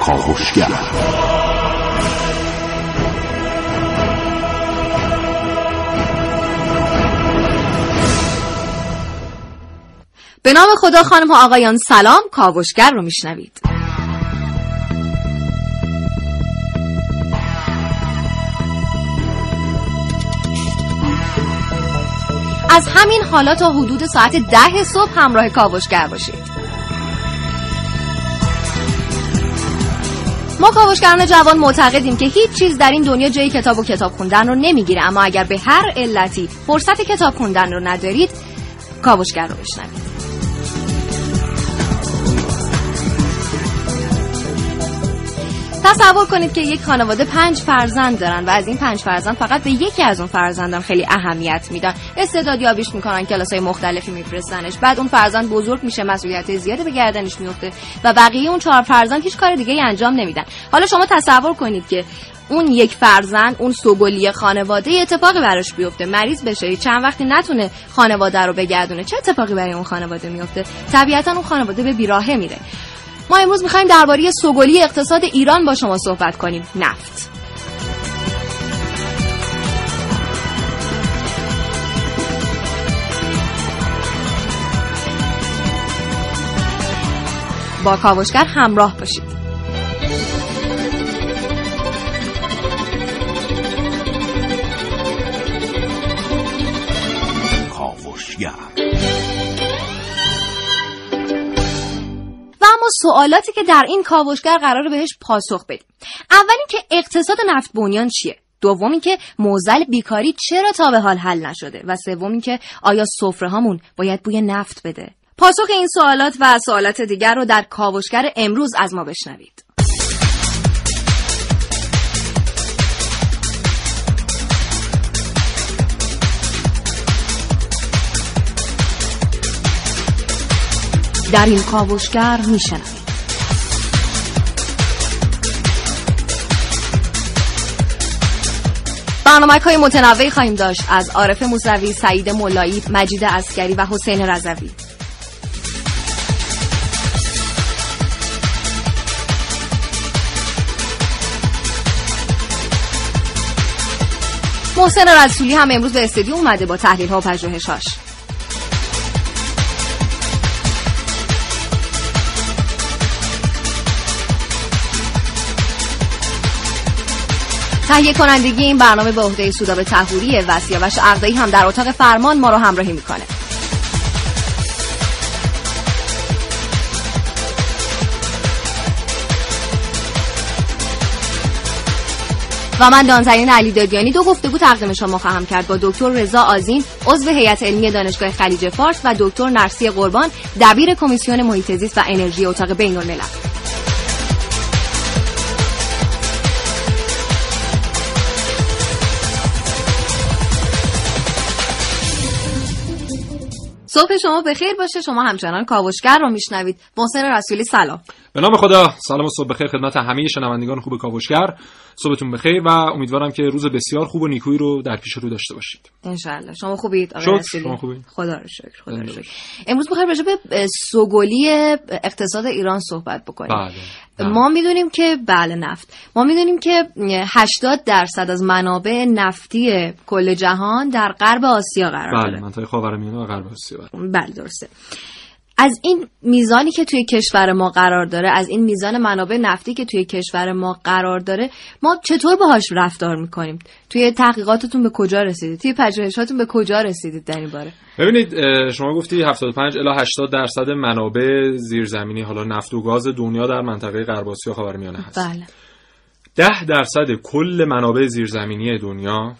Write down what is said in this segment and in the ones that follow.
کاوشگر به نام خدا خانم و آقایان سلام. کاوشگر رو میشنوید. از همین حالا تا حدود ساعت ده صبح همراه کاوشگر باشید. ما کاوشگران جوان معتقدیم که هیچ چیز در این دنیا جای کتاب و کتاب خوندن رو نمی‌گیره اما اگر به هر علتی فرصت کتاب خوندن رو ندارید کاوشگر رو بشنوید. تصور کنید که یک خانواده پنج فرزند دارن و از این پنج فرزند فقط به یکی از اون فرزندان خیلی اهمیت میدن. استعداد یابیش می‌کنن کلاس های مختلفی میفرستنش. بعد اون فرزند بزرگ میشه مسئولیت زیادی به گردنش میفته و بقیه اون چهار فرزند هیچ کار دیگه ای انجام نمیدن. حالا شما تصور کنید که اون یک فرزند اون سوگلی خانواده اتفاقی براش بیفته. مریض بشه چند وقتی نتونه خانواده رو بگردونه چه اتفاقی برای اون خانواده میفته طبیعتا اون خانواده به بیراهه میره. ما امروز می‌خوایم درباره سوگلی اقتصاد ایران با شما صحبت کنیم. نفت. با کاوشگر همراه باشید. سوالاتی که در این کاوشگر قرار بهش پاسخ بدیم. اول که اقتصاد نفت بنیان چیه؟ دوم که موزل بیکاری چرا تا به حال حل نشده؟ و سوم که آیا سفره هامون باید بوی نفت بده؟ پاسخ این سوالات و سوالات دیگر رو در کاوشگر امروز از ما بشنوید. در این کاوشگر میشنوید برنامه های متنوعی خواهیم داشت از عارف موسوی، سعید مولایی، مجید اسکری و حسین رضوی محسن رسولی هم امروز به استودیو اومده با تحلیل ها و پژوهش‌هاش. تهیه کنندگی این برنامه به عهده سودابه تهوری و سیاوش اردایی هم در اتاق فرمان ما رو همراهی می‌کنه. و من دانزرین علی دادیانی دو گفتگو تقدیم شما خواهم کرد با دکتر رضا آزین عضو هیئت علمی دانشگاه خلیج فارس و دکتر نرسی قربان دبیر کمیسیون محیط زیست و انرژی اتاق بین صبح شما بخیر باشه. شما همچنان کاوشگر رو میشنوید. محسن رسولی سلام. به نام خدا سلام و صبح بخیر خدمت همه شنوندگان خوب کاوشگر. صبحتون بخیر و امیدوارم که روز بسیار خوب و نیکویی رو در پیش رو داشته باشید. انشالله شما خوبید؟ آقای شما خوبید؟ خدا رو شکر خدا رو شکر. امروز بخیر راجع به سوگلی اقتصاد ایران صحبت بکنیم. بله ما می‌دونیم که بله نفت. ما می‌دونیم که 80 درصد از منابع نفتی کل جهان در غرب آسیا قرار بله منطقه خاورمیانه و غرب آسیا. بله درسته. از این میزانی که توی کشور ما قرار داره از این میزان منابع نفتی که توی کشور ما قرار داره ما چطور باهاش رفتار می‌کنیم؟ توی تحقیقاتتون به کجا رسیدید؟ توی پژوهشاتون به کجا رسیدید در این باره؟ ببینید شما گفتی 75 الی 80 درصد منابع زیرزمینی حالا نفت و گاز دنیا در منطقه غرب آسیا خاورمیانه هست. بله. 10 درصد کل منابع زیرزمینی دنیا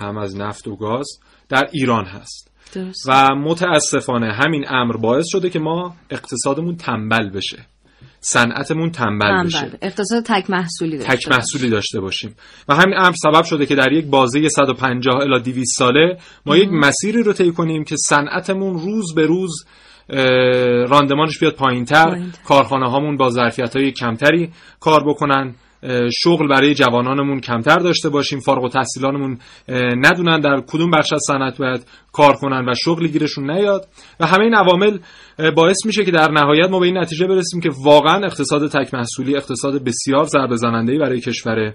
هم از نفت و گاز در ایران هست. درست. و متاسفانه همین امر باعث شده که ما اقتصادمون تنبل بشه. صنعتمون تنبل بشه. اقتصاد تک محصولی داشته تک محصولی داشته باشیم. و همین امر سبب شده که در یک بازه 150 الی 200 ساله ما یک مسیری رو طی کنیم که صنعتمون روز به روز راندمانش بیاد پایینتر پایین‌تر. کارخانه هامون با ظرفیت های کمتری کار بکنن. شغل برای جوانانمون کمتر داشته باشیم. فارغ و تحصیلانمون ندونن در کدوم بخش از صنعت باید کار کنن و شغلی گیرشون نیاد. و همه این عوامل باعث میشه که در نهایت ما به این نتیجه برسیم که واقعا اقتصاد تک محصولی اقتصاد بسیار ضربه زننده برای کشوره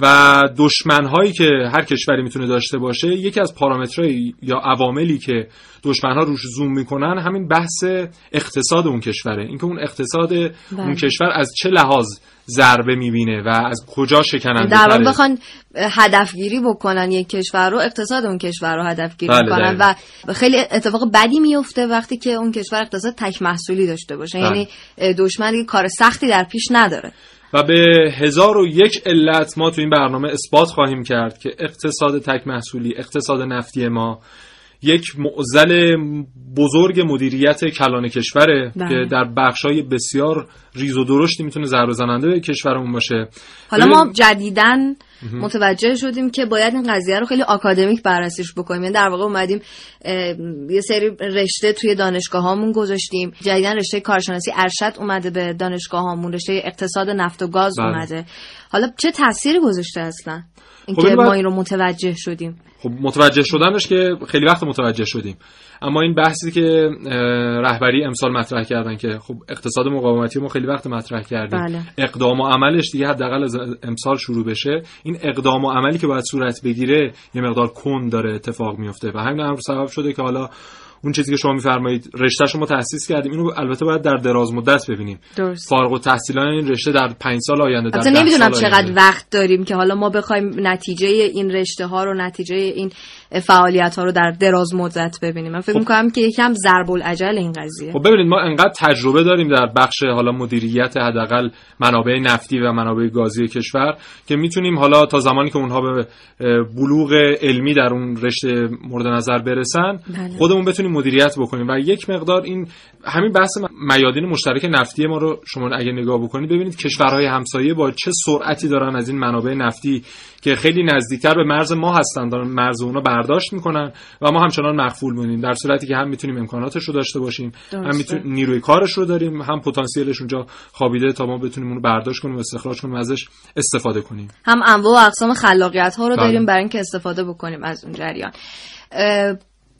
و دشمن هایی که هر کشوری می‌تونه داشته باشه یکی از پارامترهای یا عواملی که دشمن ها روش زوم می‌کنن همین بحث اقتصاد اون کشوره. اینکه اون اقتصاد بله. اون کشور از چه لحاظ ضربه می‌بینه و از کجا شکننده در واقع بخوان هدفگیری بکنن یک کشور رو اقتصاد اون کشور رو هدفگیری بله و خیلی اتفاق بدی میفته وقتی که اون کشور اقتصاد تک محصولی داشته باشه. بله. یعنی دشمن کار سختی در پیش نداره. و به هزار و یک علت ما تو این برنامه اثبات خواهیم کرد که اقتصاد تک محصولی اقتصاد نفتی ما یک معزل بزرگ مدیریت کلان کشوره بله. که در بخشای بسیار ریز و درشتی می‌تونه ضربه زننده کشورمون باشه حالا ما جدیدن متوجه شدیم که باید این قضیه رو خیلی آکادمیک بررسیش بکنیم. یعنی در واقع اومدیم یه سری رشته توی دانشگاه هامون گذاشتیم. جدیدن رشته کارشناسی ارشد اومده به دانشگاه هامون رشته اقتصاد نفت و گاز بله. اومده. حالا چه تأثیری گذاشته اصلا؟ خب ما این رو متوجه شدیم. خب متوجه شدنش که خیلی وقت متوجه شدیم. اما این بحثی که رهبری امسال مطرح کردن که خب اقتصاد مقاومتی ما خیلی وقت مطرح کردیم. بله. اقدام و عملش دیگه حداقل از امسال شروع بشه. این اقدام و عملی که باید صورت بگیره یه مقدار کن داره اتفاق میفته. و همین امر سبب شده که حالا اون چیزی که شما میفرمایید رشته شما تاسیس کردیم اینو البته باید در دراز مدت ببینیم درست. فارغ التحصیلان این رشته در پنج سال آینده در نمی‌دونم چقدر وقت داریم که حالا ما بخوایم نتیجه این رشته ها رو نتیجه این فعالیت ها رو در دراز مدت ببینیم من فکر خب. می‌کنم که یکم ضرب العجل این قضیه خب ببینید ما انقدر تجربه داریم در بخش حالا مدیریت حداقل منابع نفتی و منابع گازی کشور که می‌تونیم حالا تا زمانی که اونها به بلوغ علمی در اون رشته مورد نظر برسن بله. خودمون بتونیم مدیریت بکنیم و یک مقدار این همین بحث میادین مشترک نفتی ما رو شما اگه نگاه بکنید ببینید کشورهای همسایه با چه سرعتی دارن از این منابع نفتی که خیلی نزدیکتر به مرز ما هستند مرز اونا برداشت می‌کنن و ما همچنان مخفول مونیم در صورتی که هم می‌تونیم امکاناتش رو داشته باشیم هم می‌تونیم نیروی کارش رو داریم هم پتانسیلش اونجا خوابیده تا ما بتونیم اون رو برداشت کنیم و استخراج کنیم ازش استفاده کنیم. هم انواع و اقسام خلاقیت ها رو بله. داریم برای اینکه استفاده بکنیم از اون جریان.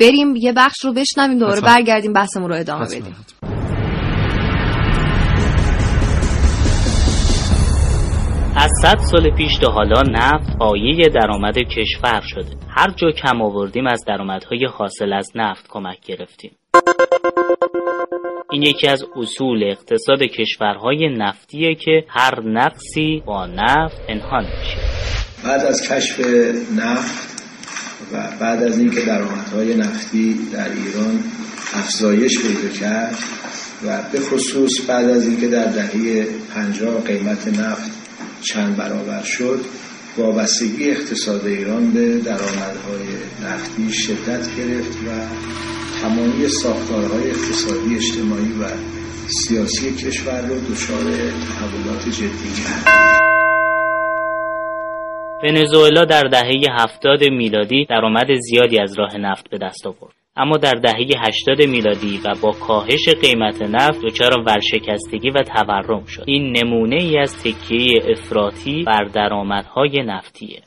بریم یه بخش رو بشنویم دوباره برگردیم بحثمون رو ادامه بدیم. از صد سال پیش تا حالا نفت پایه درآمد کشور شده. هر جا کم آوردیم از درآمدهای حاصل از نفت کمک گرفتیم. این یکی از اصول اقتصاد کشورهای نفتیه که هر نقصی با نفت انهان میشه. بعد از کشف نفت و بعد از اینکه درآمدهای نفتی در ایران افزایش پیدا کرد و به خصوص بعد از اینکه در دهه 50 قیمت نفت چند برابر شد وابستگی اقتصاد ایران به درآمدهای نفتی شدت گرفت و تمامی ساختارهای اقتصادی اجتماعی و سیاسی کشور رو دچار تحولات جدی کرد. ونزوئلا در دهه هفتاد میلادی درآمد زیادی از راه نفت به دست آورد. اما در دهه 80 میلادی و با کاهش قیمت نفت دچار ورشکستگی و تورم شد. این نمونه ای از تکیه افراطی بر درآمدهای نفتیه.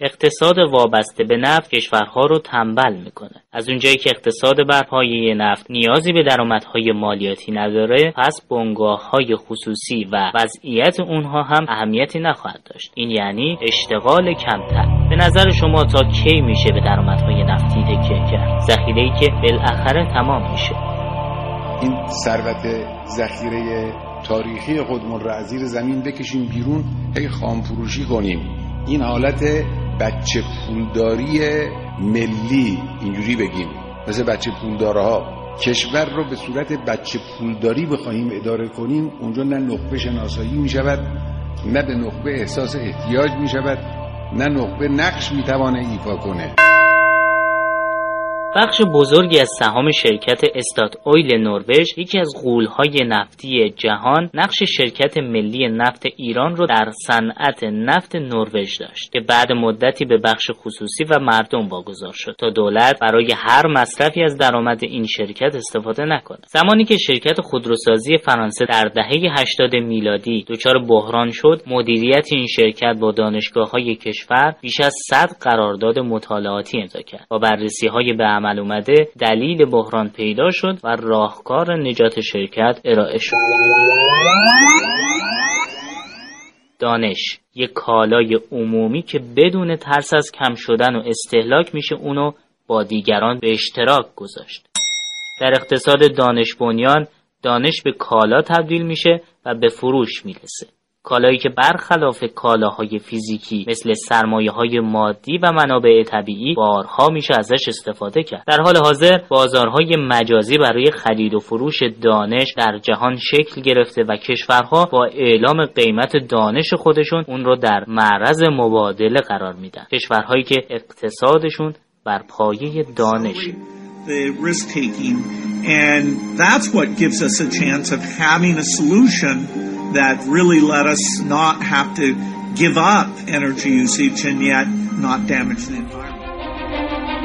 اقتصاد وابسته به نفت کشورها رو تنبل می‌کنه. از اونجایی که اقتصاد بر پایه نفت نیازی به درآمدهای مالیاتی نداره پس بنگاه های خصوصی و وضعیت اونها هم اهمیتی نخواهد داشت. این یعنی اشتغال کمتر. به نظر شما تا کی میشه به درآمدهای نفتی تکیه کرد؟ ذخیره ای که بالاخره تمام میشه. این ثروت ذخیره تاریخی خودمون را از زیر زمین بکشیم بیرون هی خام فروشی کنیم. این حالت بچه پولداری ملی اینجوری بگیم. مثل بچه پولدارها. کشور رو به صورت بچه پولداری بخواهیم اداره کنیم اونجا نه نخبه شناسایی می شود نه به نخبه احساس احتیاج می شود نه نخبه نقش می توانه ایفا کنه. بخش بزرگی از سهام شرکت استات اویل نروژ یکی از غولهای نفتی جهان نقش شرکت ملی نفت ایران رو در صنعت نفت نروژ داشت که بعد مدتی به بخش خصوصی و مردم واگذار شد تا دولت برای هر مصرفی از درآمد این شرکت استفاده نکنه زمانی که شرکت خودروسازی فرانسه در دهه 80 میلادی دچار بحران شد مدیریت این شرکت با دانشگاه های کشور بیش از 100 قرارداد مطالعاتی امضا کرد. با بررسی های به عمل اومده دلیل بحران پیدا شد و راهکار نجات شرکت ارائه شد. دانش یک کالای عمومی که بدون ترس از کم شدن و استهلاک میشه اونو با دیگران به اشتراک گذاشت. در اقتصاد دانش بنیان دانش به کالا تبدیل میشه و به فروش می‌رسه. کالایی که برخلاف کالاهای فیزیکی مثل سرمایه های مادی و منابع طبیعی بارها میشه ازش استفاده کرد. در حال حاضر بازارهای مجازی برای خرید و فروش دانش در جهان شکل گرفته و کشورها با اعلام قیمت دانش خودشون اون رو در معرض مبادله قرار میدن. کشورهایی که اقتصادشون بر پایه دانش. The risk taking and that's what gives us a chance of having a solution that really let us not have to give up energy usage and yet not damage the environment.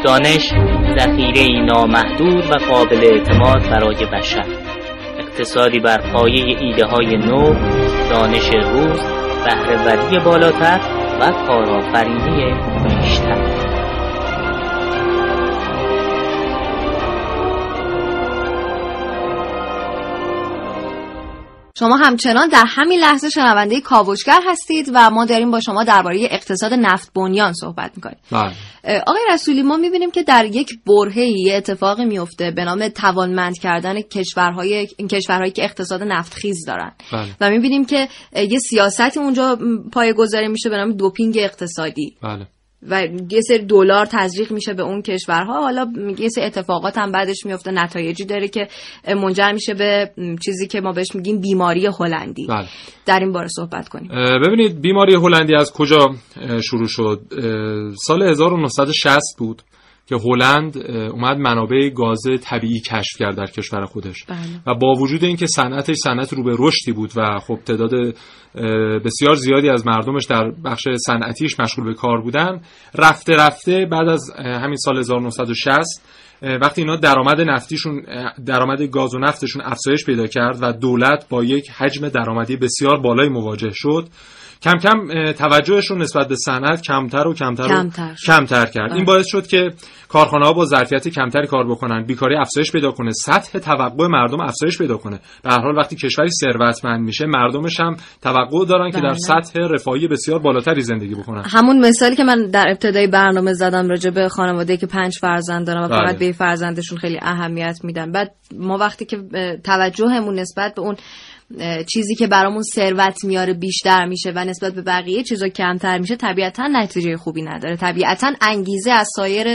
دانش ذخیره نامحدود و قابل اعتماد برای بشر اقتصادی بر پایه ایده های نو دانش روز بهرهوری بالاتر و کارآفرینی بیشتر شما همچنان در همین لحظه شنونده کاوشگر هستید و ما داریم با شما درباره اقتصاد نفت بنیان صحبت می‌کنیم. بله. آقای رسولی ما می‌بینیم که در یک برهه یه اتفاقی میفته به نام توانمند کردن کشورهای کشورهایی که اقتصاد نفتخیز دارن. بله. و می‌بینیم که یه سیاستی اونجا پای گذاری میشه به نام دوپینگ اقتصادی. بله. و یه سری دلار تزریق میشه به اون کشورها. حالا یه سری اتفاقات هم بعدش میفته. نتایجی داره که منجر میشه به چیزی که ما بهش میگیم بیماری هلندی. بله. در این باره صحبت کنیم. ببینید بیماری هلندی از کجا شروع شد؟ سال 1960 بود. که هلند اومد منابع گاز طبیعی کشف کرد در کشور خودش بله. و با وجود اینکه صنعتش صنعت رو به رشدی بود و خب تعداد بسیار زیادی از مردمش در بخش صنعتیش مشغول به کار بودن رفته رفته بعد از همین سال 1960 اه، وقتی اینا درآمد نفتیشون درآمد گاز و نفتشون افزایش پیدا کرد و دولت با یک حجم درآمدی بسیار بالایی مواجه شد کم کم اه، توجهش رو نسبت به صنعت کمتر و کمتر, کمتر و. کمتر کرد بله. این باعث شد که کارخانه ها با ظرفیت کمتری کار بکنن بیکاری افزایش پیدا کنه سطح توقع مردم افزایش پیدا کنه به هر حال وقتی کشوری ثروتمند میشه مردمش هم توقع دارن که در بله. سطح رفاهی بسیار بالاتری زندگی بکنن همون مثالی که من در ابتدای برنامه زدم راجع به خانواده که پنج فرزند دارن و بله. فقط به فرزندشون خیلی اهمیت میدن بعد ما وقتی که توجهمون نسبت به اون چیزی که برامون ثروت میاره بیشتر میشه و نسبت به بقیه چیزا کمتر میشه طبیعتا نتیجه خوبی نداره طبیعتا انگیزه از سایر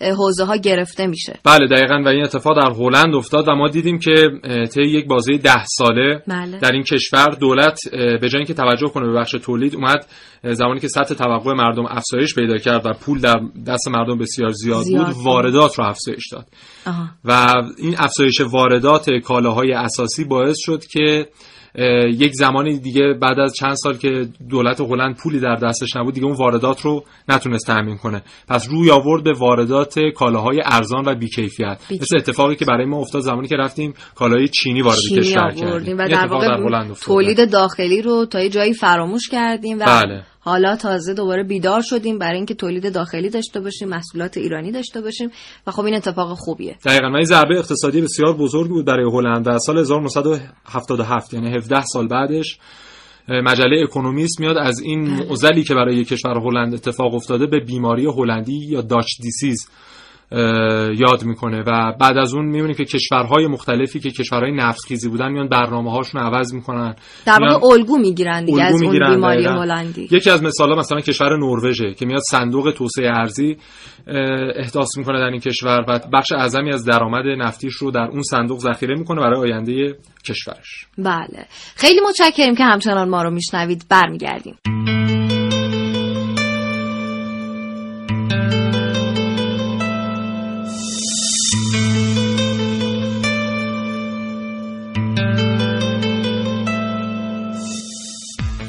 حوزه ها گرفته میشه بله دقیقا و این اتفاق در هلند افتاد و ما دیدیم که طی یک بازه ده ساله بله. در این کشور دولت به جای اینکه توجه کنه به بخش تولید اومد زمانی که سطح توقع مردم افزایش پیدا کرد و پول در دست مردم بسیار زیاد, زیاد بود بود. واردات رو افزایش داد و این افزایش واردات کالاهای اساسی باعث شد که یک زمانی دیگه بعد از چند سال که دولت هلند پولی در دستش نبود دیگه اون واردات رو نتونست تامین کنه پس روی آورد به واردات کالاهای ارزان و بیکیفیت بیکیفیت. مثل اتفاقی که برای ما افتاد زمانی که رفتیم کالای چینی وارد چینی کشور کردیم و در واقع در. تولید داخلی رو تا یه جایی فراموش کردیم و بله. حالا تازه دوباره بیدار شدیم برای اینکه تولید داخلی داشته باشیم محصولات ایرانی داشته باشیم و خب این اتفاق خوبیه. دقیقا این ضربه اقتصادی بسیار بزرگی بود برای هلند در سال 1977 یعنی 17 سال بعدش مجله اکونومیست میاد از این معضلی که برای کشور هلند اتفاق افتاده به بیماری هلندی یا داچ دیسیز. یاد می‌کنه. و بعد از اون می‌بینیم که کشورهای مختلفی که کشورهای نفتخیزی بودن میان برنامه هاشون عوض می‌کنن. در واقع الگو می‌گیرن دیگه الگو از اون می‌گیرن، بیماری. هلندی. یکی از مثالا مثلا کشور نروژه که میاد صندوق توسعه ارزی احداث می‌کنه در این کشور و بخش اعظمی از درآمد نفتیش رو در اون صندوق ذخیره می‌کنه برای آینده کشورش. بله. خیلی متشکریم که همچنان ما رو میشنوید. برمیگردیم.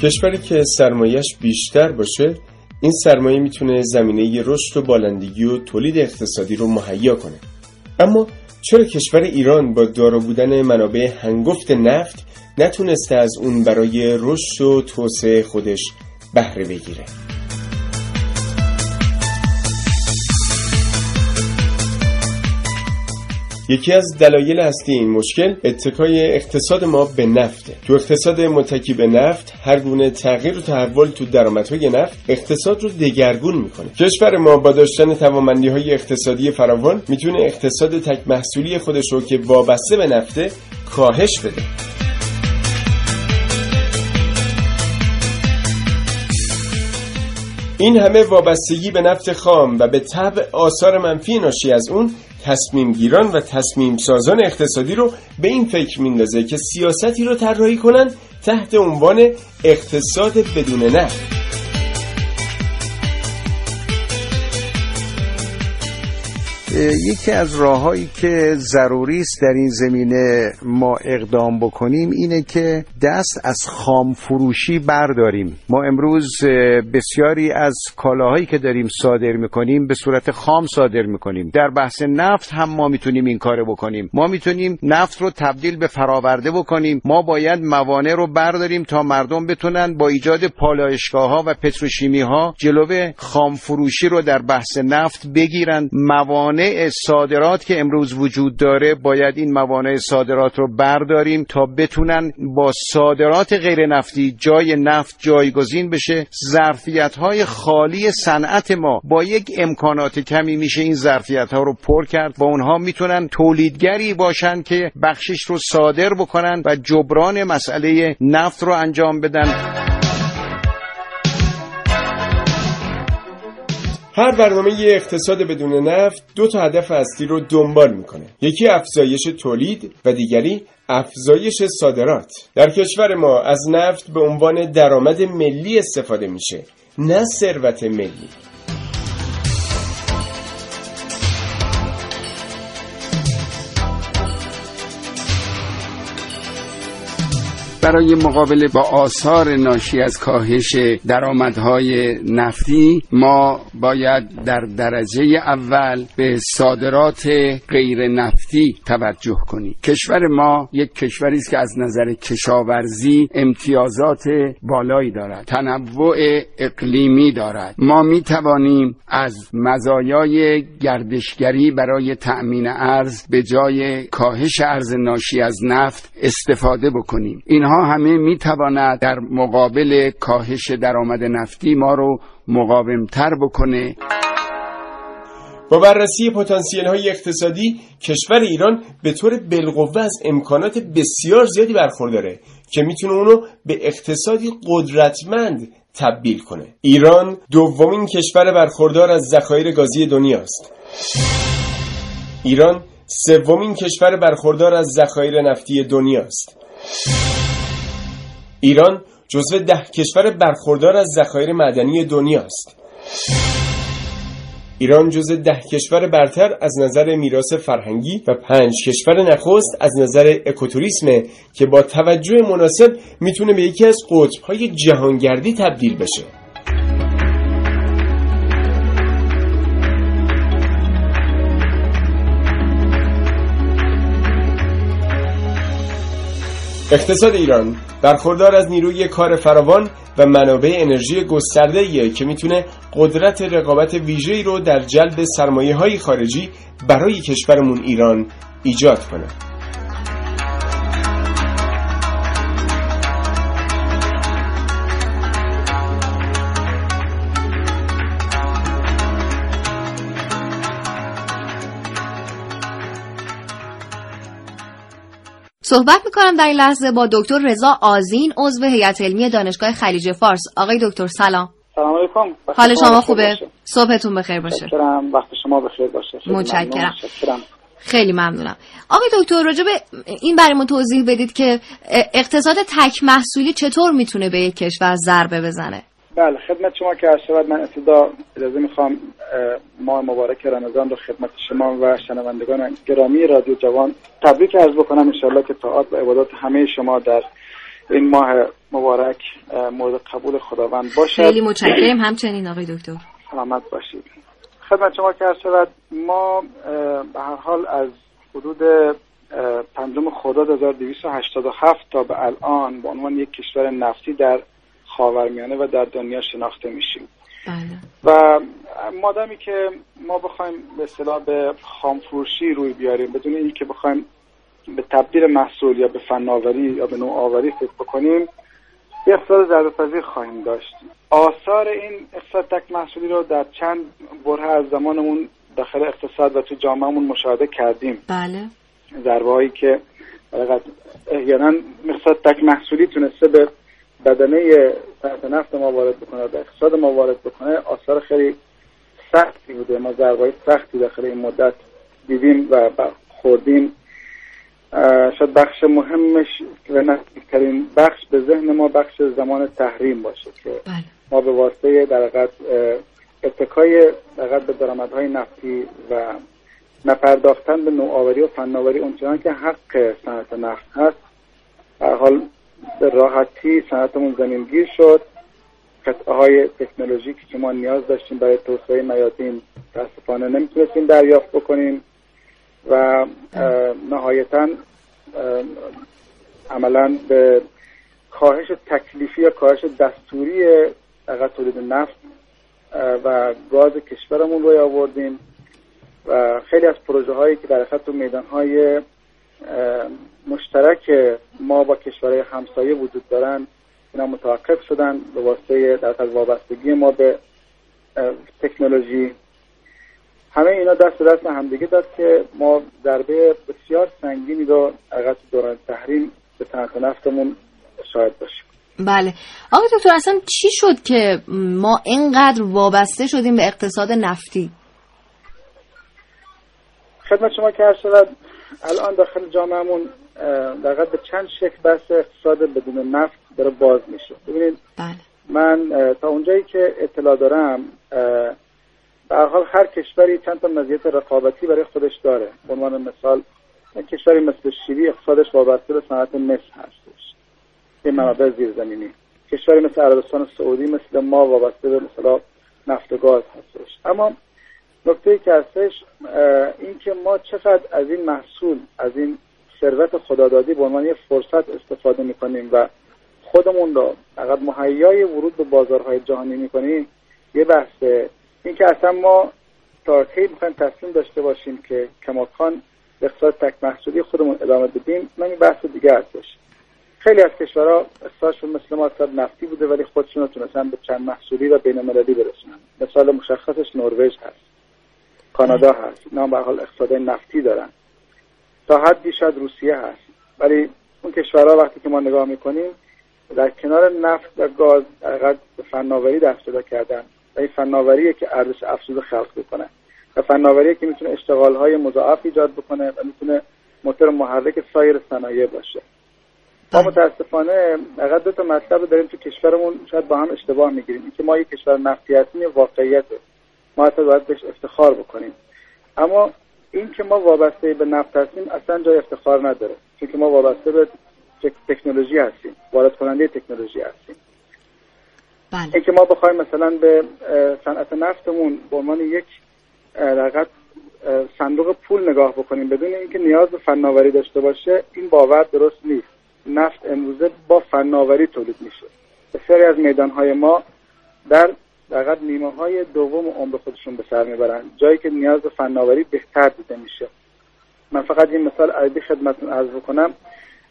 کشوری که سرمایهش بیشتر باشه این سرمایه می‌تونه زمینه رشد و بالندگی و تولید اقتصادی رو مهیا کنه. اما چرا کشور ایران با دارا بودن منابع هنگفت نفت نتونسته از اون برای رشد و توسعه خودش بهره بگیره؟ یکی از دلایل اصلی این مشکل اتکای اقتصاد ما به نفته. تو اقتصاد متکی به نفت هر گونه تغییر و تحول تو درآمدهای نفت اقتصاد رو دگرگون می‌کنه. کشور ما با داشتن توانمندی های اقتصادی فراوان می‌تونه اقتصاد تک محصولی خودش رو که وابسته به نفته کاهش بده. این همه وابستگی به نفت خام و به طبع آثار منفی ناشی از اون تصمیم گیران و تصمیم سازان اقتصادی رو به این فکر میندازه که سیاستی رو طراحی کنن تحت عنوان اقتصاد بدون نفت. یکی از راههایی که ضروری است در این زمینه ما اقدام بکنیم اینه که دست از خام فروشی برداریم. ما امروز بسیاری از کالاهایی که داریم صادر می‌کنیم به صورت خام صادر می‌کنیم. در بحث نفت هم ما می‌تونیم این کارو بکنیم. ما می‌تونیم نفت رو تبدیل به فراورده بکنیم. ما باید موانع رو برداریم تا مردم بتونن با ایجاد پالایشگاه ها و پتروشیمی ها جلو خام فروشی رو در بحث نفت بگیرن. موانع صادرات که امروز وجود داره باید این موانع صادرات رو برداریم تا بتونن با صادرات غیر نفتی جای نفت جایگزین بشه. ظرفیت های خالی صنعت ما با یک امکانات کمی میشه این ظرفیت ها رو پر کرد با اونها می‌تونن تولیدگری باشن که بخشش رو صادر بکنن و جبران مسئله نفت رو انجام بدن. هر برنامه اقتصاد بدون نفت دو تا هدف اصلی رو دنبال می‌کنه. یکی افزایش تولید و دیگری افزایش صادرات. در کشور ما از نفت به عنوان درآمد ملی استفاده میشه نه ثروت ملی. برای مقابله با آثار ناشی از کاهش درآمدهای نفتی ما باید در درجه اول به صادرات غیر نفتی توجه کنیم. کشور ما یک کشوری است که از نظر کشاورزی امتیازات بالایی دارد تنوع اقلیمی دارد. ما می توانیم از مزایای گردشگری برای تأمین ارز به جای کاهش ارز ناشی از نفت استفاده بکنیم. اینها همه می تواند در مقابل کاهش درآمد نفتی ما رو مقاومتر بکنه. با بررسی پتانسیل های اقتصادی کشور ایران به طور بالقوه از امکانات بسیار زیادی برخورداره که می‌تونه اونو به اقتصادی قدرتمند تبدیل کنه. ایران دومین کشور برخوردار از ذخایر گازی دنیاست. ایران سومین کشور برخوردار از ذخایر نفتی دنیاست. ایران جزو ده کشور برخوردار از ذخایر معدنی دنیاست ایران جزو ده کشور برتر از نظر میراث فرهنگی و پنج کشور نخست از نظر اکوتوریسمه که با توجه مناسب می‌تونه به یکی از قطبهای جهانگردی تبدیل بشه. اقتصاد ایران برخوردار از نیروی کار فراوان و منابع انرژی گسترده که می‌تونه قدرت رقابت ویژه‌ای رو در جلب سرمایه های خارجی برای کشورمون ایران ایجاد کنه. صحبت می‌کنم در این لحظه با دکتر رضا آزین عضو هیئت علمی دانشگاه خلیج فارس. آقای دکتر سلام. سلام علیکم. حال شما خوبه؟ صبحتون بخیر باشه. وقت شما بخیر باشه. متشکرم. خیلی ممنونم. آقای دکتر راجع به این برای ما توضیح بدید که اقتصاد تک محصولی چطور می‌تونه به یک کشور ضربه بزنه؟ بله خدمت شما که شود من ابتدا اجازه می‌خوام ماه مبارک رمضان رو خدمت شما و شنوندگان گرامی رادیو جوان تبریک عرض بکنم انشاءالله که طاعات و عبادات همه شما در این ماه مبارک مورد قبول خداوند باشه خیلی متشکرم. همچنین آقای دکتر. سلامت باشید. خدمت شما که شود ما به هر حال از حدود پنجم خرداد 1287 تا به الان به عنوان یک کشور نفتی در خاورمیانه و در دنیا شناخته میشیم. بله. و مادامی که ما بخوایم به اصطلاح به خامفروشی روی بیاریم بدون اینکه بخوایم به تبدیل محصول یا به فناوری یا به نوآوری فکر بکنیم یه اقتصاد ضربه خواهیم داشت. آثار این اقتصاد تک محصولی رو در چند بره از زمانمون داخل اقتصاد و تو جامعهمون مشاهده کردیم. بله. ضربه هایی که احیانا اقتصاد تک محصولی تونسته به بدنه صنعت نفت ما وارد بکنه به اقتصاد ما وارد بکنه آثار خیلی سختی بوده ما ضربه سختی داخل این مدت دیدیم و خوردیم شاید بخش مهمش و نزدیکترین بخش به ذهن ما بخش زمان تحریم باشه که بله. ما به واسطه در اتکای در به درآمدهای نفتی و نپرداختن به نوآوری و فناوری اونچنان که حق صنعت نفت هست حال به راحتی صنعتمون زمینگیر شد. قطعه های تکنولوژیکی که ما نیاز داشتیم برای توسعه میادین متاسفانه نمی‌تونستیم دریافت بکنیم و نهایتا عملا به کاهش تکلیفی یا کاهش دستوری اقل تولید نفت و گاز کشورمون روی آوردیم. و خیلی از پروژه هایی که در خط میدان های مشترک ما با کشورهای همسایه وجود دارن. اینا متوقف شدن به واسطه در وابستگی ما به تکنولوژی. همه اینا دست به دست همدیگه داد که ما ضربه بسیار سنگینی رو اگر دوران تحریم به صنعت نفتمون شاید باشیم. بله. آقای دکتر اصلا چی شد که ما اینقدر وابسته شدیم به اقتصاد نفتی؟ خدمت شما که شود الان داخل جامعهمون در به چند شکل بحث اقتصاد بدون نفت داره باز میشه. ببینید بله. من تا اونجایی که اطلاع دارم به حال هر کشوری چند تا مزیت رقابتی برای خودش داره. به عنوان مثال کشوری مثل شیلی اقتصادش وابسته به صنعت مس هستش. یه منابع زیرزمینی. کشوری مثل عربستان سعودی مثل ما وابسته به مثلا نفت و گاز هستش. اما نکته که هستش اینکه ما چقدر از این محصول از این ثروت خدادادی به عنوان یه فرصت استفاده می‌کنیم و خودمون رو فقط مهیای ورود به بازارهای جهانی می‌کنیم یه بحثه. اینکه اصلا ما تا کی می‌خوایم تصمیم داشته باشیم که کماکان اقتصاد تک محصولی خودمون ادامه بدیم من این بحث دیگه هستش خیلی از کشورها اقتصادشون مثل ما اقتصاد نفتی بوده ولی خودشون رو تونستن به چند محصولی و بین المللی برسونن. مثال مشخصش نروژ هست. کانادا هست. اینا به حال اقتصاد نفتی دارن. تا حدی شاید روسیه هست. ولی اون کشورها وقتی که ما نگاه می‌کنیم در کنار نفت و گاز در فناوری دست پیدا کردن. و این فناوریه که ارزش افزوده خلق بکنه و فناوریه که می‌تونه اشتغال های مضاعف ایجاد بکنه و می‌تونه موتور محرک سایر صنایع باشه. ما بله. متاسفانه فقط دو تا مطلب داریم تو کشورمون شاید با هم اشتباه می‌گیریم. اینکه ما یک کشور نفتی هستیم واقعیت. ما حتی باید بهش افتخار بکنیم. اما این که ما وابسته به نفت هستیم اصلا جای افتخار نداره. چون که ما وابسته به تکنولوژی هستیم وارد کننده تکنولوژی هستیم. بله. اینکه ما بخوایم مثلا به صنعت نفتمون به عنوان یک رقت صندوق پول نگاه بکنیم بدون اینکه نیاز به فناوری داشته باشه این باور درست نیست. نفت امروزه با فناوری تولید میشه. بسیاری از میدانهای ما در در نیمه های دوم عمر خودشون به سر می‌برن. جایی که نیاز به فناوری بهتر دیده میشه. من فقط این مثال عربی خدمتتون عرض بکنم.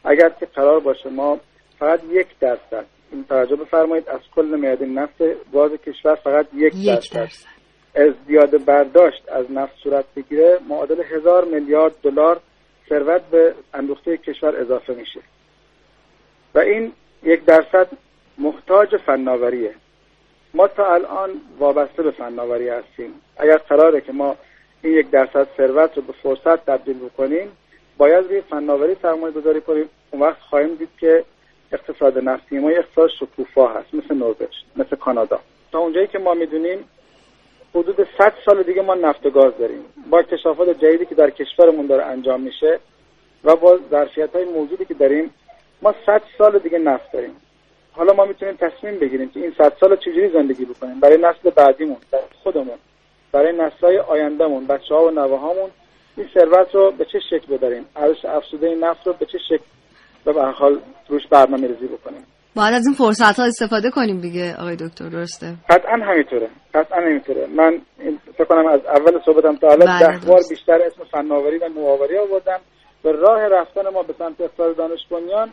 اگر که قرار باشه ما فقط یک درصد این توجه بفرمایید از کل میادین نفت گاز کشور فقط یک, درصد. از زیاد برداشت از نفت صورت بگیره معادل هزار میلیارد دلار ثروت به اندوخته کشور اضافه میشه. و این یک درصد محتاج فناوریه. ما تا الان وابسته به فناوری هستیم. اگر قراره که ما این یک درصد ثروت رو به فرصت تبدیل بکنیم باید روی فناوری سرمایه گذاری کنیم. اون وقت خواهیم دید که اقتصاد نفتی ما اقتصاد شکوفا هست مثل نروژ مثل کانادا. تا اونجایی که ما می‌دونیم حدود 100 سال دیگه ما نفت و گاز داریم. با اکتشافات جدیدی که در کشورمون داره انجام میشه و با ظرفیت های موجودی که داریم ما 100 سال دیگه نفت داریم. حالا ما می‌تونیم تصمیم بگیریم که این 100 سال چجوری زندگی بکنیم. برای نسل بعدیمون برای خودمون برای نسل‌های آیندهمون بچه ها و نوه‌هامون این ثروت رو به چه شکل بداریم ارزش افزوده این نفت رو به چه شکل و به حال روش برنامه ریزی بکنیم؟ باید از این فرصت ها استفاده کنیم دیگه آقای دکتر درسته؟ قطعا همینطوره. قطعا همینطوره. من فکر کنم از اول صحبتم تا حالا بله، ده بار بیشتر اسم فناوری و نوآوری آوردم. به راه رفتن ما به سمت اقتصاد دانش بنیان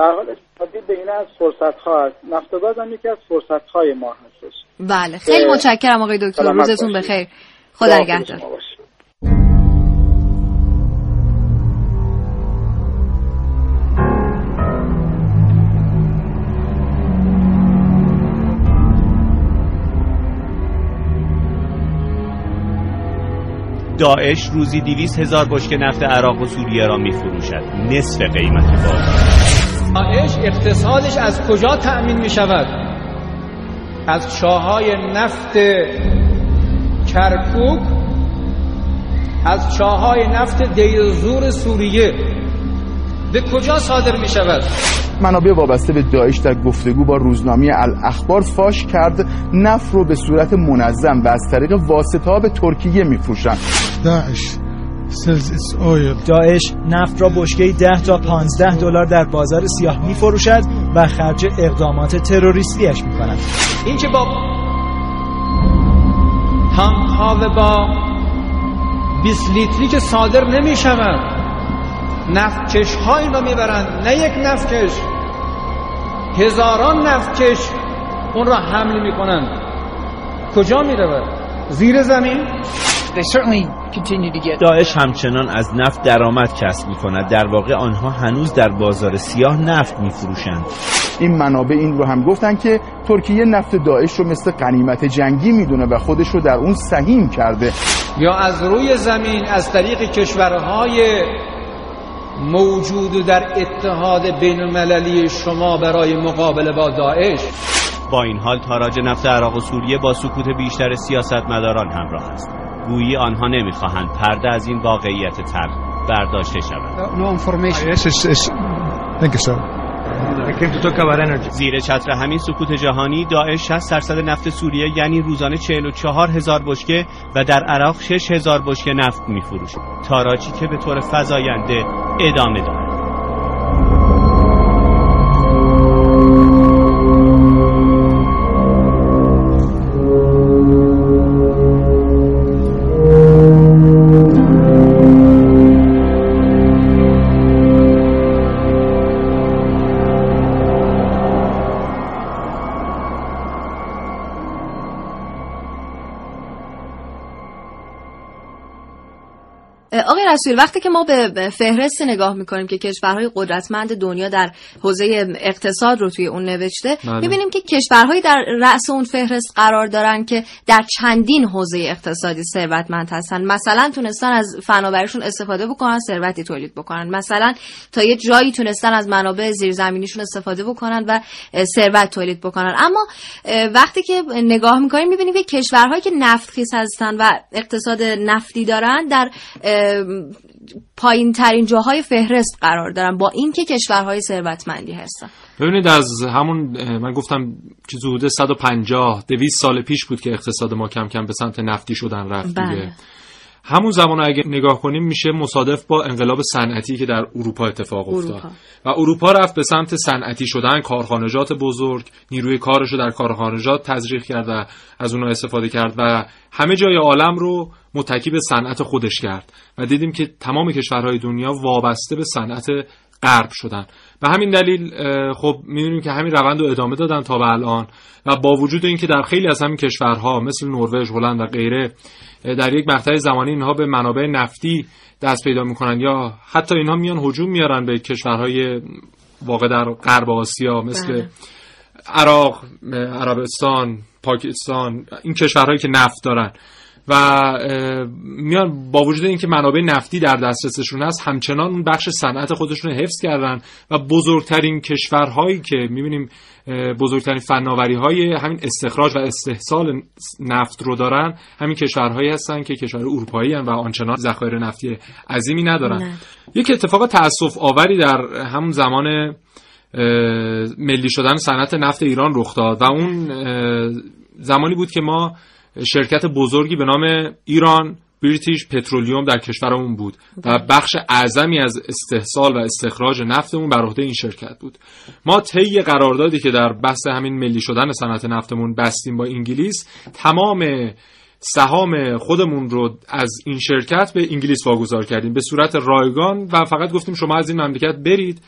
در حال استفاده بهینه از فرصت ها است. نفت گاز هم یکی از فرصت های ما هستش. بله خیلی متشکرم آقای دکتر. روزتون. بخیر. خدا نگهدار. داعش روزی دیویس هزار بشکه نفت عراق و سوریه را می فروشد نصف قیمت بازار داعش اقتصادش از کجا تأمین می شود از چاهای نفت کرکوک؟ از چاهای نفت دیرزور سوریه؟ به کجا صادر می شود؟ منابع وابسته به داعش در گفتگو با روزنامه الاخبار فاش کرد نفت رو به صورت منظم و از طریق واسطه ها به ترکیه میفروشند داعش sells its oil داعش نفت را بشکه 10 تا 15 دلار در بازار سیاه می فروشد و خرج اقدامات تروریستیش می کند. این که با همخواه با 20 لیتری که صادر نمی شود. نفتکش ها این را می‌برند نه یک نفتکش هزاران نفتکش اون را حمل می‌کنند کجا می‌رود زیر زمین؟ داعش همچنان از نفت درآمد کسب می کند در واقع آنها هنوز در بازار سیاه نفت می فروشند این منابع این رو هم گفتن که ترکیه نفت داعش رو مثل غنیمت جنگی می‌دونه و خودش رو در اون سهیم کرده. یا از روی زمین از طریق کشورهای موجود در اتحاد بین المللی شما برای مقابله با داعش. با این حال تاراج نفت عراق و سوریه با سکوت بیشتر سیاستمداران همراه است. گویی آنها نمی‌خواهند پرده از این واقعیت تلخ برداشته شود energy زیر چتر همین سکوت جهانی داعش 60 درصد نفت سوریه یعنی روزانه 44 هزار بشکه و در عراق 6 هزار بشکه نفت میفروشد تاراجی که به طور فزاینده ادامه دارد. رسول وقتی که ما به فهرست نگاه می‌کنیم که کشورهای قدرتمند دنیا در حوزه اقتصاد رو توی اون نوشته بله. می‌بینیم که کشورهایی در رأس اون فهرست قرار دارن که در چندین حوزه اقتصادی ثروتمند هستن. مثلا تونستن از فناوریشون استفاده بکنن ثروتی تولید بکنن. مثلا تا یه جایی تونستن از منابع زیرزمینیشون استفاده بکنن و ثروت تولید بکنن. اما وقتی که نگاه می‌کنیم می‌بینیم که کشورهایی که نفتخیز هستن و اقتصاد نفتی دارن در پایین ترین جاهای فهرست قرار دارن با اینکه کشورهای ثروتمندی هستن ببینید از همون من گفتم چیز حدود 150 200 سال پیش بود که اقتصاد ما کم کم به سمت نفتی شدن رفت بله. دیگه همون زمان اگه نگاه کنیم میشه مصادف با انقلاب صنعتی که در اروپا اتفاق افتاد اروپا. و اروپا رفت به سمت صنعتی شدن کارخانجات بزرگ نیروی کارش رو در کارخانجات تزریق کرد و از اونها استفاده کرد و همه جای عالم رو متکی به صنعت خودش کرد و دیدیم که تمام کشورهای دنیا وابسته به صنعت غرب شدن به همین دلیل خب می‌دونیم که همین روند رو ادامه دادن تا به الان و با وجود اینکه در خیلی از همین کشورها مثل نروژ، هلند و غیره در یک مقطع زمانی اینها به منابع نفتی دست پیدا می‌کنن یا حتی اینها میان هجوم میارن به کشورهای واقع در غرب آسیا مثل بله. عراق، عربستان، پاکستان این کشورهایی که نفت دارن و میان با وجود اینکه منابع نفتی در دسترسشون هست همچنان اون بخش صنعت خودشون رو حفظ کردن و بزرگترین کشورهایی که می‌بینیم بزرگترین فناوری های همین استخراج و استحصال نفت رو دارن همین کشورهایی هستن که کشور اروپایی و آنچنان ذخایر نفتی عظیمی ندارن نه. یک اتفاق تاسف آوری در همون زمان ملی شدن صنعت نفت ایران رخ داد و اون زمانی بود که ما شرکت بزرگی به نام ایران بریتیش پترولیوم در کشورمون بود و بخش اعظمی از استحصال و استخراج نفتمون بر عهده این شرکت بود. ما طی قراردادی که در بحث همین ملی شدن صنعت نفتمون بستیم با انگلیس تمام سهام خودمون رو از این شرکت به انگلیس واگذار کردیم. به صورت رایگان و فقط گفتیم شما از این مملکت برید.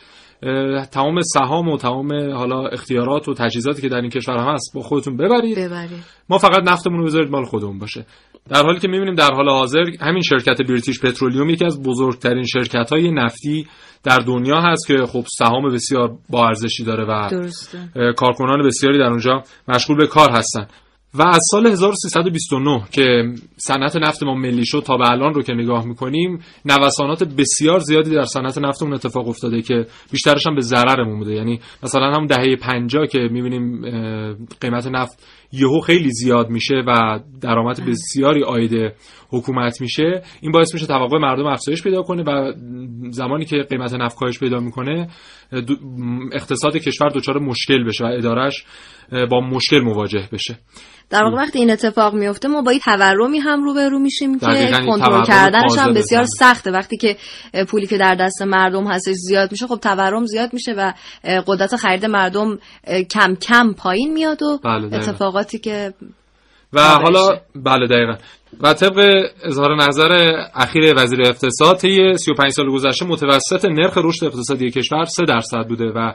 تمام سهام و تمام حالا اختیارات و تجهیزاتی که در این کشور هم هست با خودتون ببرید. ببرید. ما فقط نفتمون رو بذارید مال خودمون باشه. در حالی که می‌بینیم در حال حاضر همین شرکت بریتیش پترولیوم یکی از بزرگترین شرکت های نفتی در دنیا هست که خب سهام بسیار با ارزشی داره و کارکنان بسیاری در اونجا مشغول به کار هستن. و از سال 1329 که صنعت نفت ما ملی شد تا به الان رو که نگاه می‌کنیم نوسانات بسیار زیادی در صنعت نفتمون اتفاق افتاده که بیشترش هم به ضررمون بوده. یعنی مثلا هم دهه 50 که می‌بینیم قیمت نفت یهو خیلی زیاد میشه و درآمد بسیاری آید حکومت میشه. این باعث میشه توقع مردم افزایش پیدا کنه و زمانی که قیمت نفت کاهش پیدا می‌کنه اقتصاد کشور دچار مشکل بشه و ادارش با مشکل مواجه بشه. در واقع وقتی این اتفاق میفته ما با این تورمی هم روبرو میشیم که کنترل کردنش هم بسیار سخته. وقتی که پولی که در دست مردم هستش زیاد میشه خب تورم زیاد میشه و قدرت خرید مردم کم کم پایین میاد و بله اتفاقاتی که و حالا بله دقیقا. و طبق اظهار نظر اخیر وزیر اقتصاد طی 35 سال گذشته متوسط نرخ رشد اقتصادی کشور 3 درصد بوده و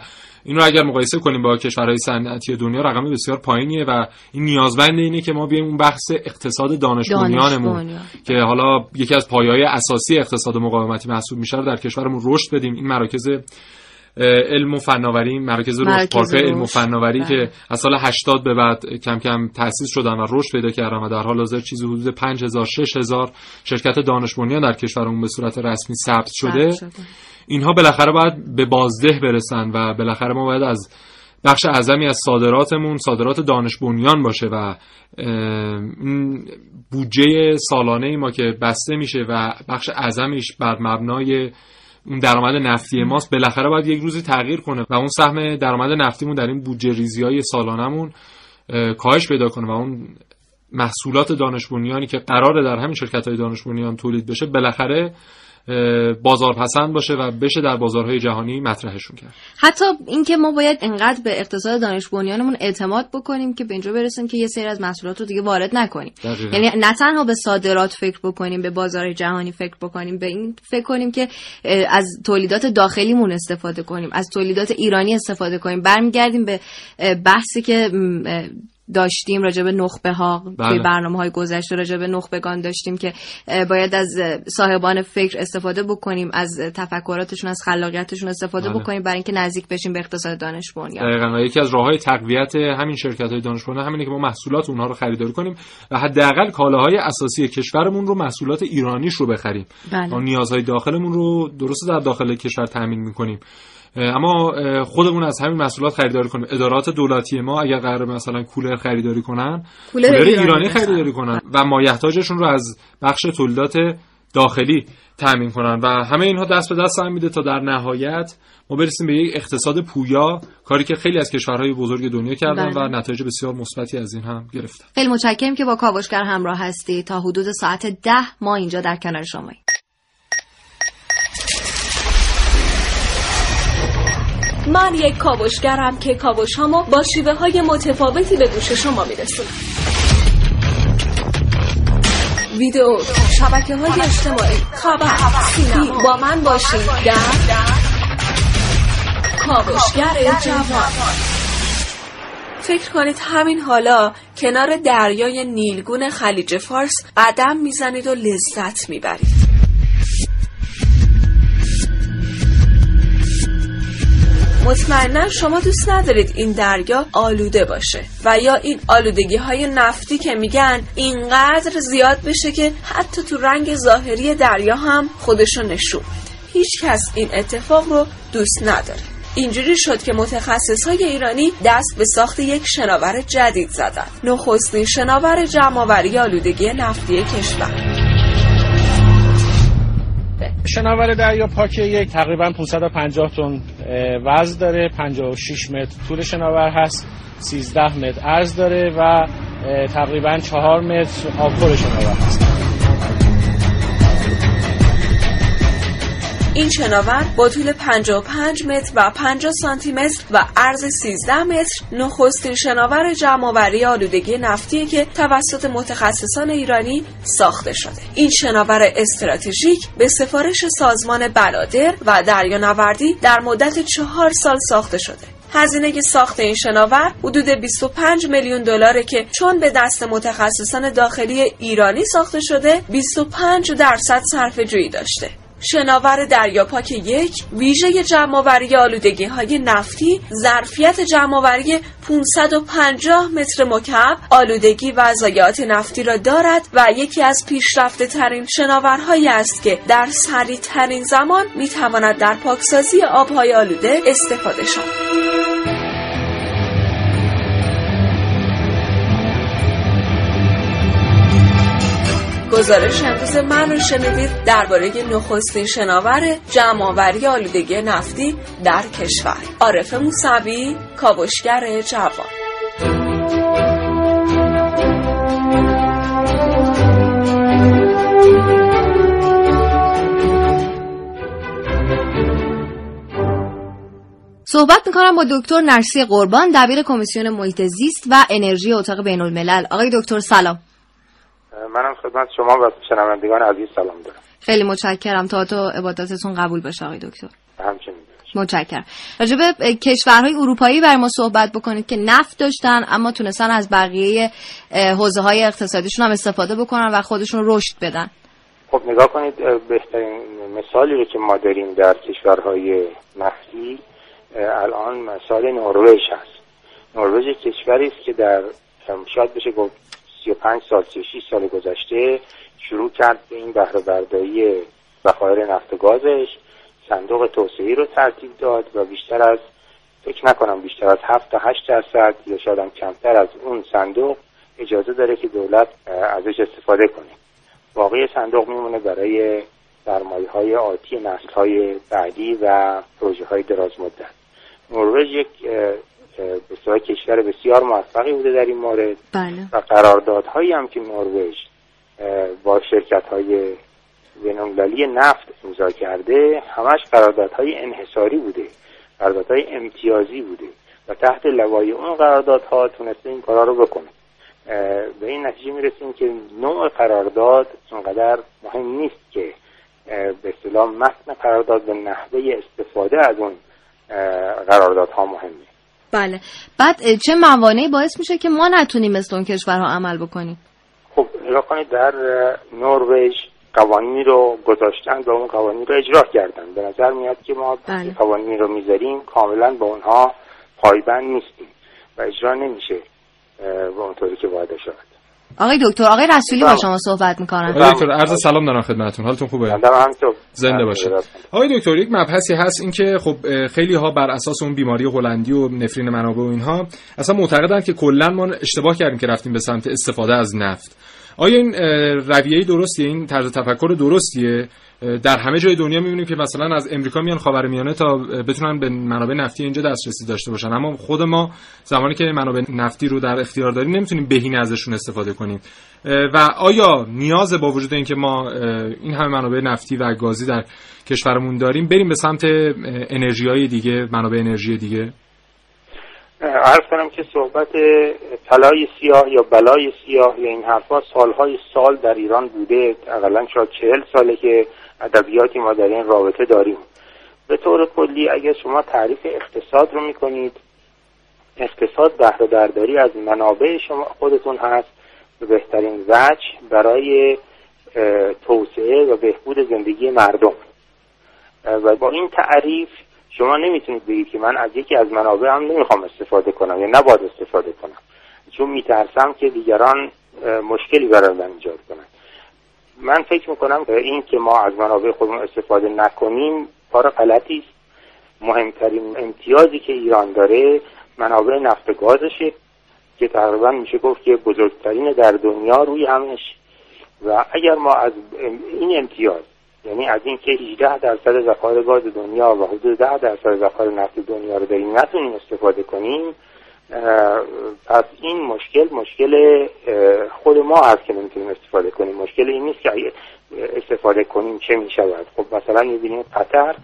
این رو اگر مقایسه کنیم با کشورهای صنعتی دنیا رقم بسیار پایینیه و این نیازمند اینه که ما بیایم اون بحث اقتصاد دانش بنیانمون که حالا یکی از پایه‌های اساسی اقتصاد مقاومتی محسوب میشه در کشورمون رشد بدیم. این مراکز علم و فناوری مراکز رشد پارک علم و فناوری که بله. از سال 80 به بعد کم کم تأسیس شدن و رشد پیدا کردن و در حال حاضر چیزی حدود 5000 6000 شرکت دانش بنیان در کشورمون به صورت رسمی ثبت شده. اینها بالاخره باید به بازده برسن و بالاخره ما باید از بخش اعظمی از صادراتمون صادرات دانش بنیان باشه و بودجه سالانه ما که بسته میشه و بخش اعظمیش بر مبنای اون درآمد نفتی ماست بالاخره باید یک روزی تغییر کنه و اون سهم درآمد نفتیمون در این بودجه ریزی های سالانمون کاهش پیدا کنه و اون محصولات دانش بنیانی که قراره در همین شرکت های دانش بنیان تولید بشه بالاخره بازار پسند باشه و بشه در بازارهای جهانی مطرحشون کرد. حتی اینکه ما باید انقدر به اقتصاد دانش بنیانمون اعتماد بکنیم که به اینجا برسیم که یه سری از محصولات رو دیگه وارد نکنیم. یعنی نه تنها به صادرات فکر بکنیم به بازار جهانی فکر بکنیم به این فکر کنیم که از تولیدات داخلیمون استفاده کنیم از تولیدات ایرانی استفاده کنیم. برمیگردیم به بحثی که داشتیم راجع به نخبه ها بله. توی برنامه های گذشته راجع به نخبگان داشتیم که باید از صاحبان فکر استفاده بکنیم از تفکراتشون از خلاقیتشون استفاده بله. بکنیم برای اینکه نزدیک بشیم به اقتصاد دانش بنیان دقیقاً و یکی از راههای تقویت همین شرکت های دانش بنیان همینه که ما محصولات اونها رو خریداری کنیم و حداقل کالاهای اساسی کشورمون رو محصولات ایرانیش رو بخریم بله. ما نیازهای داخلمون رو درست در داخل کشور تامین می‌کنیم اما خودمون از همین محصولات خریداری کنیم. ادارات دولتی ما اگر قرار مثلا کولر خریداری کنن کولر, ایرانی, خریداری کنن و مایحتاجشون رو از بخش تولیدات داخلی تامین کنن. و همه اینها دست به دست هم میده تا در نهایت ما برسیم به یک اقتصاد پویا کاری که خیلی از کشورهای بزرگ دنیا کردن بله. و نتایج بسیار مثبتی از این هم گرفتن. خیلی متشکرم که با کاوشگر همراه هستی تا حدود ساعت ده ما اینجا در کنار شماییم من یک کاوشگرم که کاوش هامو با شیوه های متفاوتی به گوش شما میرسونم. ویدیو شبکه های اجتماعی خبر سینما. با من باشید در کاوشگر جوان. فکر کنید همین حالا کنار دریای نیلگون خلیج فارس قدم می‌زنید و لذت می‌برید. مطمئنا شما دوست ندارید این دریا آلوده باشه و یا این آلودگی های نفتی که میگن اینقدر زیاد بشه که حتی تو رنگ ظاهری دریا هم خودشو نشون هیچ کس این اتفاق رو دوست نداره. اینجوری شد که متخصص های ایرانی دست به ساخت یک شناور جدید زدن. نخستین شناور جمعآوری آلودگی نفتی کشور. شناور دریا پاک یک تقریبا 550 تن وزن داره 56 متر طول شناور هست 13 متر عرض داره و تقریبا 4 متر آبخور شناور هست. این شناور با طول 55 متر و 50 سانتی متر و عرض 13 متر نخستین شناور جمعآوری آلودگی نفتی که توسط متخصصان ایرانی ساخته شده. این شناور استراتژیک به سفارش سازمان بلادر و دریانوردی در مدت چهار سال ساخته شده. هزینه ساخت این شناور حدود 25 میلیون دلاره که چون به دست متخصصان داخلی ایرانی ساخته شده 25 درصد صرفه جویی داشته. شناور دریاپاک یک ویژه جمعآوری آلودگی های نفتی ظرفیت جمعآوری 550 متر مکعب آلودگی و ضایعات نفتی را دارد و یکی از پیشرفته ترین شناورهایی است که در سریع ترین زمان می تواند در پاکسازی آبهای آلوده استفاده شود. گزارش امروز من رو شنیدید درباره نخستین شناور جمعآوری آلودگی نفتی در کشور. عارف موسوی کاوشگر جوان. صحبت می‌کنم با دکتر نرسی قربان دبیر کمیسیون محیط زیست و انرژی اتاق بین الملل آقای دکتر سلام. منم خدمت شما و شنوندگان عزیز سلام دارم. خیلی متشکرم. تا تو عبادتتون قبول بشه آقای دکتر. همچنین. متشکرم. راجع به کشورهای اروپایی برای ما صحبت بکنید که نفت داشتن اما تونستن از بقیه حوزه های اقتصادیشون هم استفاده بکنن و خودشون رشد بدن. خب نگاه کنید بهترین مثالی رو که ما داریم در کشورهای نفتی الان مثال نروژ هست. نروژ کشوری است که در شاید بشه گفت 35 سال 36 سال گذشته شروع کرد به این بهره برداری ذخایر نفت و گازش. صندوق توسعه رو ترتیب داد و بیشتر از فکر نکنم بیشتر از 7 تا 8 درصد یا شاید کمتر از اون صندوق اجازه داره که دولت ازش استفاده کنه. واقعی صندوق میمونه برای سرمایه های آتی نسل های بعدی و پروژه های دراز مدت نروژ یک به کشور بسیار موفقی بوده در این مورد. بله. و قراردادهایی هم که نروژ با شرکت های بینالمللی نفت امضا کرده همش قراردادهای انحصاری بوده قراردادهای امتیازی بوده و تحت لوای اون قراردادها تونسته این کارا رو بکنه. به این نتیجه می‌رسیم که نوع قرارداد اونقدر مهم نیست که به اصطلاح متن قرارداد به نحوه استفاده از اون قراردادها مهمه. بله. بعد چه موانعی باعث میشه که ما نتونیم مثل اون کشورها عمل بکنیم؟ خب نگاه کنید در نروژ قوانینی رو گذاشتن و اون قوانین رو اجرا کردن. به نظر میاد که ما بله. قوانین رو می‌ذاریم کاملا با اونها پایبند نیستیم و اجرا نمیشه به اونطوری که باید شد آقای دکتر آقای رسولی با شما صحبت می‌کنن. آقای دکتر عرض سلام دارم خدمتتون. حالتون خوبه؟ زنده باشید. آقای دکتر یک مبحثی هست این که خب خیلی ها بر اساس اون بیماری هلندی و نفرین منابع و اینها اصلا معتقدن که کلا ما اشتباه کردیم که رفتیم به سمت استفاده از نفت. آیا این رویه درستیه این طرز تفکر درستیه؟ در همه جای دنیا می‌بینیم که مثلا از امریکا میان خاورمیانه تا بتونن به منابع نفتی اینجا دسترسی داشته باشن. اما خود ما زمانی که منابع نفتی رو در اختیار داریم نمی‌تونیم بهینه ازشون استفاده کنیم. و آیا نیاز با وجود اینکه ما این همه منابع نفتی و گازی در کشورمون داریم بریم به سمت انرژی های دیگه منابع انرژی دیگه؟ عرض کنم که صحبت طلای سیاه یا بلای سیاه یا این حرفا سالهای سال در ایران بوده. اقلا شاید چهل ساله که ادبیاتی ما در این رابطه داریم. به طور کلی اگر شما تعریف اقتصاد رو می‌کنید اقتصاد بهره برداری از منابع شما خودتون هست. به بهترین وجه برای توسعه و بهبود زندگی مردم. و با این تعریف شما نمی‌تونید بگید که من از یکی از منابع هم نمی‌خوام استفاده کنم یا نباید استفاده کنم. چون میترسم که دیگران مشکلی برای من ایجاد کنن من فکر می‌کنم این که ما از منابع خودمون استفاده نکنیم کار غلطی است. مهمترین امتیازی که ایران داره منابع نفت گازشه که تقریبا میشه گفت که بزرگترین در دنیا روی همش و اگر ما از این امتیاز یعنی از اینکه 18 درصد ذخایر گاز دنیا و حدود 10 درصد ذخایر نفت دنیا رو داریم نتونیم استفاده کنیم پس این مشکل مشکل خود ما هست که نمی‌تونیم استفاده کنیم. مشکل این نیست که استفاده کنیم چه می‌شود؟ خب مثلا می‌بینیم قطر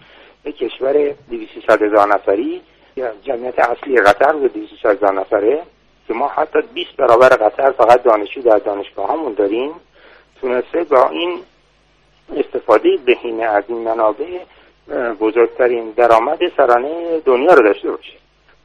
یک کشور 200 هزار نفری جمعیت اصلی قطر به 200 هزار نفره که ما حتی 20 برابر قطر فقط دانشجو در دانشگاه همون داریم تونسته با این استفاده بهینه از این منابع بزرگترین درآمد سرانه دنیا رو داشته باشه.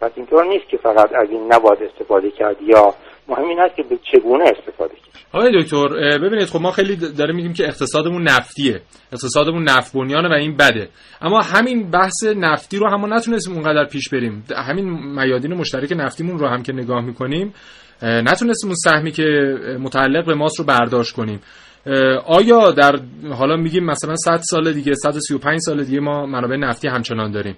پس اینطور نیست که فقط از این نباید استفاده کرد یا مهم این است که به چگونه استفاده کرد. آقای دکتر ببینید خب ما خیلی داریم میگیم که اقتصادمون نفتیه. اقتصادمون نفت بنیانه و این بده. اما همین بحث نفتی رو هم نتونستیم اونقدر پیش بریم. همین میادین مشترک نفتیمون رو هم که نگاه می‌کنیم نتونستیم اون سهمی که متعلق به ماست رو برداشت کنیم. آیا در حالا میگیم مثلا 100 سال دیگه 135 سال دیگه ما منابع نفتی همچنان داریم.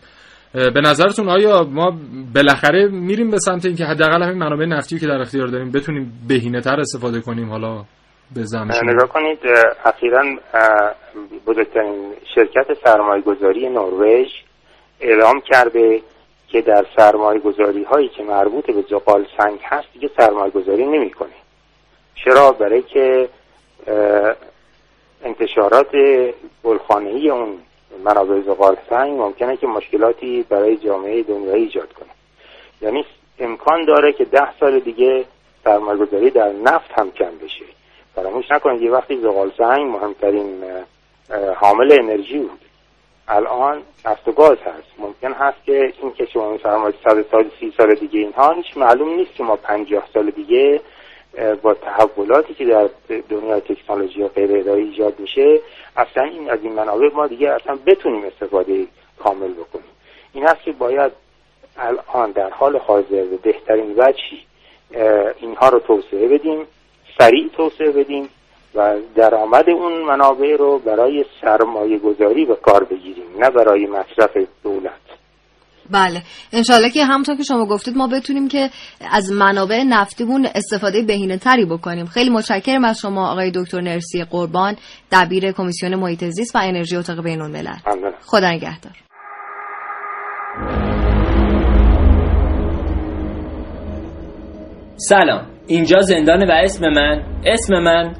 به نظرتون آیا ما بالاخره میریم به سمت اینکه حداقل همین منابع نفتی که در اختیار داریم بتونیم بهینه تر استفاده کنیم حالا به نگاه کنید اخیرا بزرگترین شرکت سرمایه گذاری نروژ اعلام کرده که در سرمایه گذاری هایی که مربوط به زغال سنگ هست دیگه سرمایه گذاری نمی‌کنه. چرا؟ برای که انتشارات گلخانه‌ای اون منابع زغال سنگ ممکنه که مشکلاتی برای جامعه دنیایی ایجاد کنه. یعنی امکان داره که ده سال دیگه سرمایه‌گذاری در نفت هم کم بشه. فراموش نکنید یه وقتی زغال سنگ مهمترین حامل انرژی بود. الان نفت و گاز هست. ممکن هست که این که شما سرمایه صد سال سی سال دیگه اینها هیچ معلوم نیست که ما پنجاه سال دیگه با تحولاتی که در دنیای تکنولوژی و غیره ایجاد میشه اصلا این از این منابع ما دیگه اصلا بتونیم استفاده کامل بکنیم. این هست که باید الان در حال حاضر به بهترین وجهی اینها رو توسعه بدیم سریع توسعه بدیم و درآمد اون منابع رو برای سرمایه گذاری به کار بگیریم نه برای مصرف دولت. بله. انشالله که همونطور که شما گفتید ما بتونیم که از منابع نفتیمون استفاده بهینه تری بکنیم. خیلی متشکرم از شما آقای دکتر نرسی قربان دبیر کمیسیون محیط زیست و انرژی اتاق بین الملل خدا نگهدار. سلام. اینجا زندان و اسم من. اسم من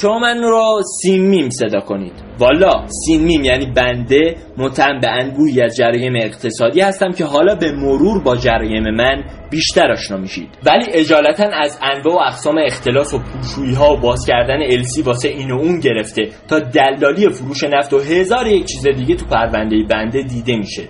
شما من رو سیمیم صدا کنید. والا سیمیم یعنی بنده متن به انبوهی از جرایم اقتصادی هستم که حالا به مرور با جرایم من بیشتر آشنا میشید. ولی اجالتا از انواع و اقسام اختلاس و پوشویی ها و باز کردن السی واسه این و اون گرفته تا دلالی فروش نفت و هزار یک چیز دیگه تو پرونده بنده دیده میشه.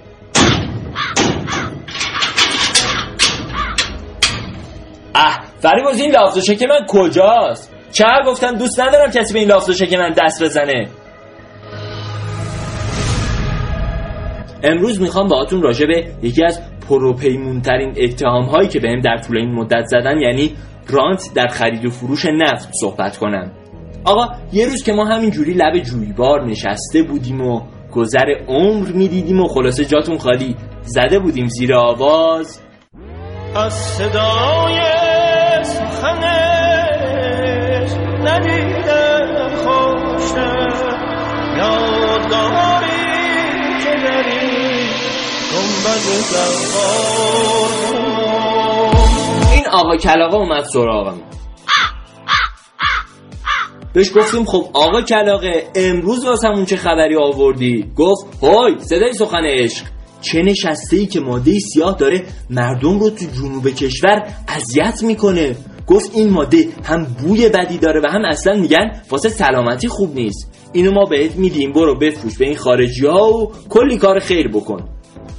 اه فریباز این لفظ که من کجاست؟ چهر گفتم دوست ندارم کسی به این لافتوشه که من دست بزنه. امروز می‌خوام باهاتون راجع به یکی از پروپیمونترین اتهام هایی که بهم در طول این مدت زدن یعنی رانت در خرید و فروش نفت صحبت کنم. آقا یه روز که ما همینجوری لب جویبار نشسته بودیم و گذر عمر می‌دیدیم و خلاصه جاتون خالی زده بودیم زیر آواز. از صدای ندیدم خوشم یادگاری که در این این آقا کلاقه اومد سراغم. بهش گفتیم خب آقا کلاقه امروز واسمون چه خبری آوردی؟ گفت های صدای سخن عشق. چه نشسته ای که ماده سیاه داره مردم رو تو جنوب کشور اذیت می‌کنه. گفت این ماده هم بوی بدی داره و هم اصلا میگن واسه سلامتی خوب نیست. اینو ما بهت میدیم برو بفروش به این خارجی ها و کلی کار خیر بکن.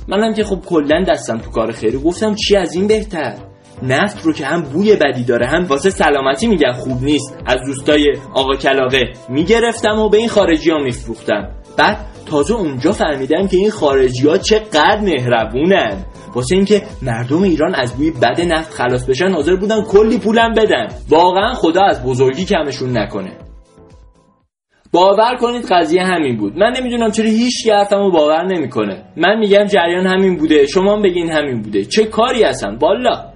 منم که خب کلا دستم تو کار خیری گفتم چی از این بهتر؟ نفت رو که هم بوی بدی داره هم واسه سلامتی میگن خوب نیست. از دوستای آقا کلاقه می‌گرفتم و به این خارجی ها میفروختم. بعد تازه اونجا فهمیدم که این خارجی ها چقدر مهربونن. واسه اینکه مردم ایران از بوی بد نفت خلاص بشن حاضر بودن کلی پولم بدن. واقعا خدا از بزرگی کمشون نکنه. باور کنید قضیه همین بود. من نمی‌دونم چرا هیچ حرفمو باور نمی‌کنه. من میگم جریان همین بوده. شما بگین همین بوده. چه کاری هستن؟ بالا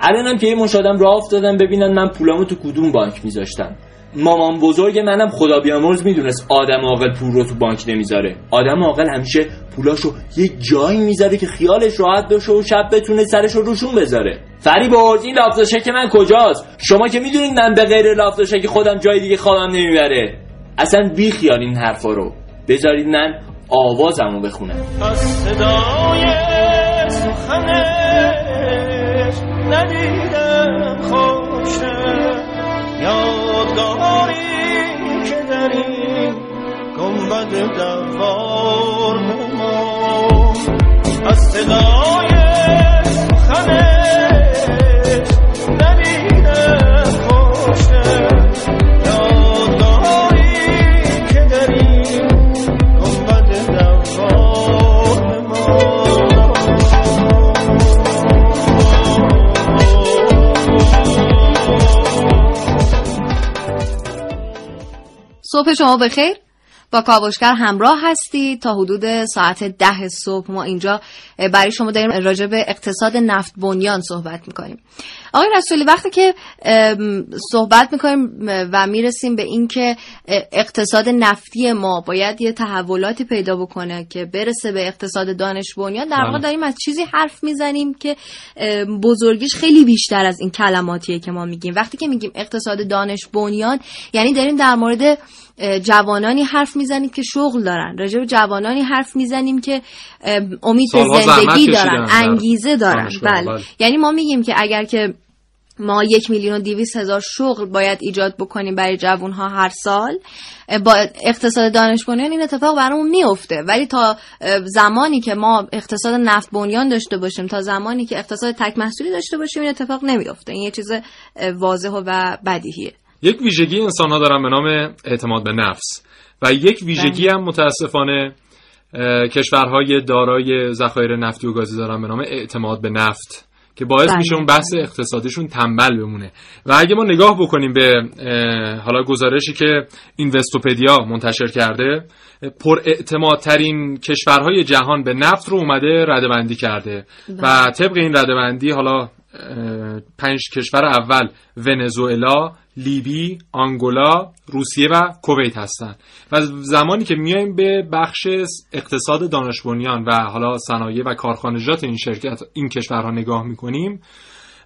الانم که یه مشادم راه افتادم ببینن من پولامو تو کدوم بانک میذاشتم. مامان بزرگ منم خدا بیامرز می‌دونست آدم عاقل پول رو تو بانک نمی‌ذاره. آدم عاقل همیشه پولاشو یه جایی می‌ذاره که خیالش راحت بشه و شب بتونه سرش رو روشون بذاره. فری برد این که من کجاست؟ شما که می‌دونید من به غیر که خودم جای دیگه خوابم نمی‌بره. اصلا بی خیال این حرفا رو. بذارید من آوازمو بخونم. صدای سخنش ندیدم خوشه یادگاری که در این گنبد دوار ما. از صدای سخنش ندیدم خوشه. صبح شما بخیر. با کاوشگر همراه هستید تا حدود ساعت ده صبح. ما اینجا برای شما داریم راجع به اقتصاد نفت بنیان صحبت می‌کنیم. آقای رسولی وقتی که صحبت می‌کنیم و می‌رسیم به اینکه اقتصاد نفتی ما باید یه تحولاتی پیدا بکنه که برسه به اقتصاد دانش بنیان در واقع بله. داریم از چیزی حرف می‌زنیم که بزرگیش خیلی بیشتر از این کلماتیه که ما میگیم وقتی که میگیم اقتصاد دانش بنیان یعنی داریم در مورد جوانانی حرف می‌زنیم که شغل دارن راجع به جوانانی حرف می‌زنیم که امید به زندگی دارن انگیزه دارن بله. بله یعنی ما میگیم که اگر که ما یک میلیون و دیویس هزار شغل باید ایجاد بکنیم برای جوان ها هر سال. با اقتصاد دانش بنیان این اتفاق برامون میفته ولی تا زمانی که ما اقتصاد نفت بنیان داشته باشیم تا زمانی که اقتصاد تک محصولی داشته باشیم این اتفاق نمیفته این یه چیز واضح و بدیهیه. یک ویژگی انسان ها دارن به نام اعتماد به نفس. و یک ویژگی هم متاسفانه کشورهای دارای ذخایر نفتی و گازی دارن به نام اعتماد به نفت. که باعث بله. میشه اون بحث اقتصادیشون تنبل بمونه و اگه ما نگاه بکنیم به حالا گزارشی که اینوستوپدیا منتشر کرده پر اعتمادترین کشورهای جهان به نفت رو اومده ردبندی کرده و بله. طبق این ردبندی حالا پنج کشور اول ونزوئلا لیبی، آنگولا، روسیه و کویت هستند و زمانی که میایم به بخش اقتصاد دانش و حالا صنایع و کارخانجات این شرکت این کشورها نگاه می‌کنیم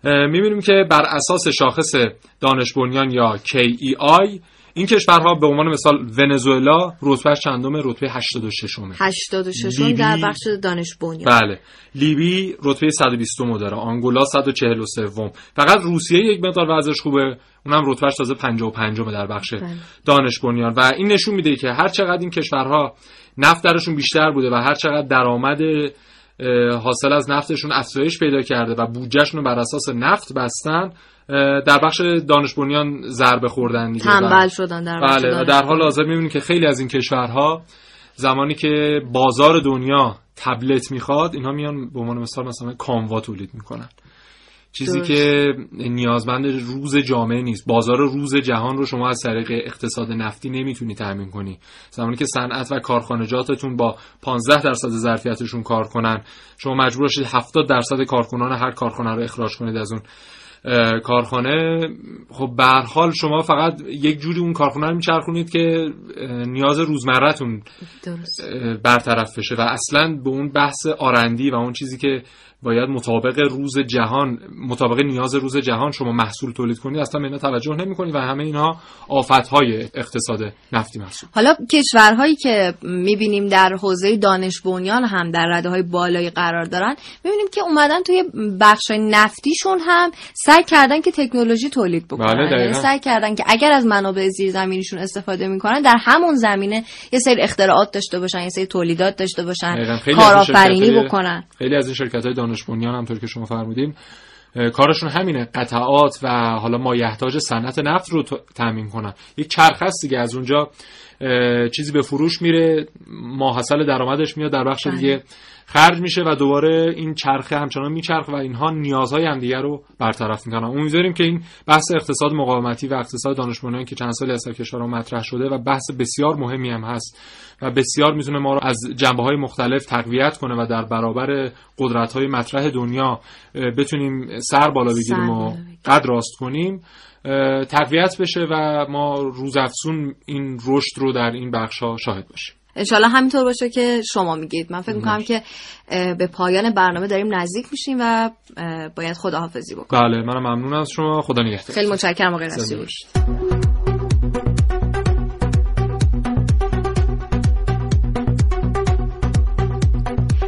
می‌بینیم که بر اساس شاخص دانش بنیان یا KEI این کشورها به عنوان مثال ونزوئلا رتبه چندم؟ رتبه 86 م 86 در بخش دانش بنیان. بله. لیبی رتبه 120 م داره. آنگولا 143 م فقط روسیه یک مقدار وضعش خوبه. اونم رتبهش تازه 55 م در بخش بله. دانش بنیان. و این نشون میده که هر چقدر این کشورها نفت درشون بیشتر بوده و هر چقدر درآمد حاصل از نفتشون افزایش پیدا کرده و بودجهشون رو بر اساس نفت بستن در بخش دانش بنیان ضربه خوردن دیگه تنبل شدن در بله و در حال حاضر می‌بینیم که خیلی از این کشورها زمانی که بازار دنیا تبلت می‌خواد اینها میان به عنوان مثال مثلا کاموا تولید می‌کنن. چیزی که نیازمند روز جامعه نیست. بازار روز جهان رو شما از طریق اقتصاد نفتی نمی‌تونی تامین کنی. زمانی که صنعت و کارخانجاتتون با 15 درصد ظرفیتشون کار کنن شما مجبور باشید 70 درصد کارکنان هر کارخانه رو اخراج کنید از اون کارخانه خب به حال شما فقط یک جوری اون کارخانه رو میچرخونید که نیاز روزمرهتون برطرف بشه و اصلا به اون بحث آرندی و اون چیزی که باید مطابق روز جهان مطابق نیاز روز جهان شما محصول تولید کنید اصلا به اینا توجه نمی‌کنید و همه اینها های اقتصاد نفتی محصول. حالا کشورهایی که می‌بینیم در حوزه دانش بنیان هم در رده های بالایی قرار دارن می‌بینیم که اومدن توی بخش نفتیشون هم سعی کردن که تکنولوژی تولید بکنن. بله یعنی سعی کردن که اگر از منابع زیرزمینیشون استفاده می‌کنن در همون زمینه یه سری اختراعات داشته باشن یه سری تولیدات داشته باشن کارآفرینی بکنن. خیلی از این شرکت های دانش بنیان همطور که شما فرمودین. کارشون همینه. قطعات و حالا مایحتاج صنعت نفت رو تامین کنن. یک چرخ هست دیگه از اونجا چیزی به فروش میره ماحصل درآمدش میاد در بخش دیگه. خرج میشه و دوباره این چرخه همچنان میچرخه و اینها نیازهای همدیگه رو برطرف می‌کنن. امیدواریم که این بحث اقتصاد مقاومتی و اقتصاد دانش که چند سالی از کشورها مطرح شده و بحث بسیار مهمی هم هست و بسیار می‌تونه ما رو از جنبه های مختلف تقویت کنه و در برابر قدرت های مطرح دنیا بتونیم سر بالا بگیریم و قد راست کنیم. تقویت بشه و ما روزافزون این رشد رو در این بخش ها شاهد باشیم. انشالله همینطور باشه که شما میگید. من فکر می‌کنم که به پایان برنامه داریم نزدیک میشیم و باید خداحافظی بکنیم. بله منم ممنون از شما. خدا نگهدار. خیلی متشکرم آقای رسولی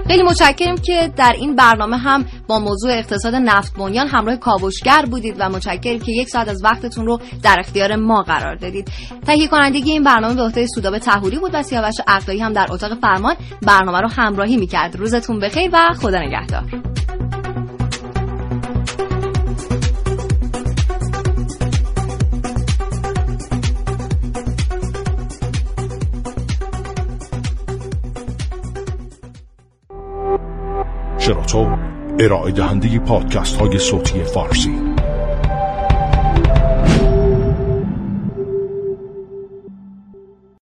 خیلی متشکرم که در این برنامه هم با موضوع اقتصاد نفت بنیان همراه کاوشگر بودید و متشکرم که یک ساعت از وقتتون رو در اختیار ما قرار دادید. تهیه کنندگی این برنامه به عهده سودابه تهوری بود و سیاوش عقدایی هم در اتاق فرمان برنامه رو همراهی می‌کرد. روزتون بخیر و خدا نگهدار. شراطو ارائه دهنده پادکست های صوتی فارسی.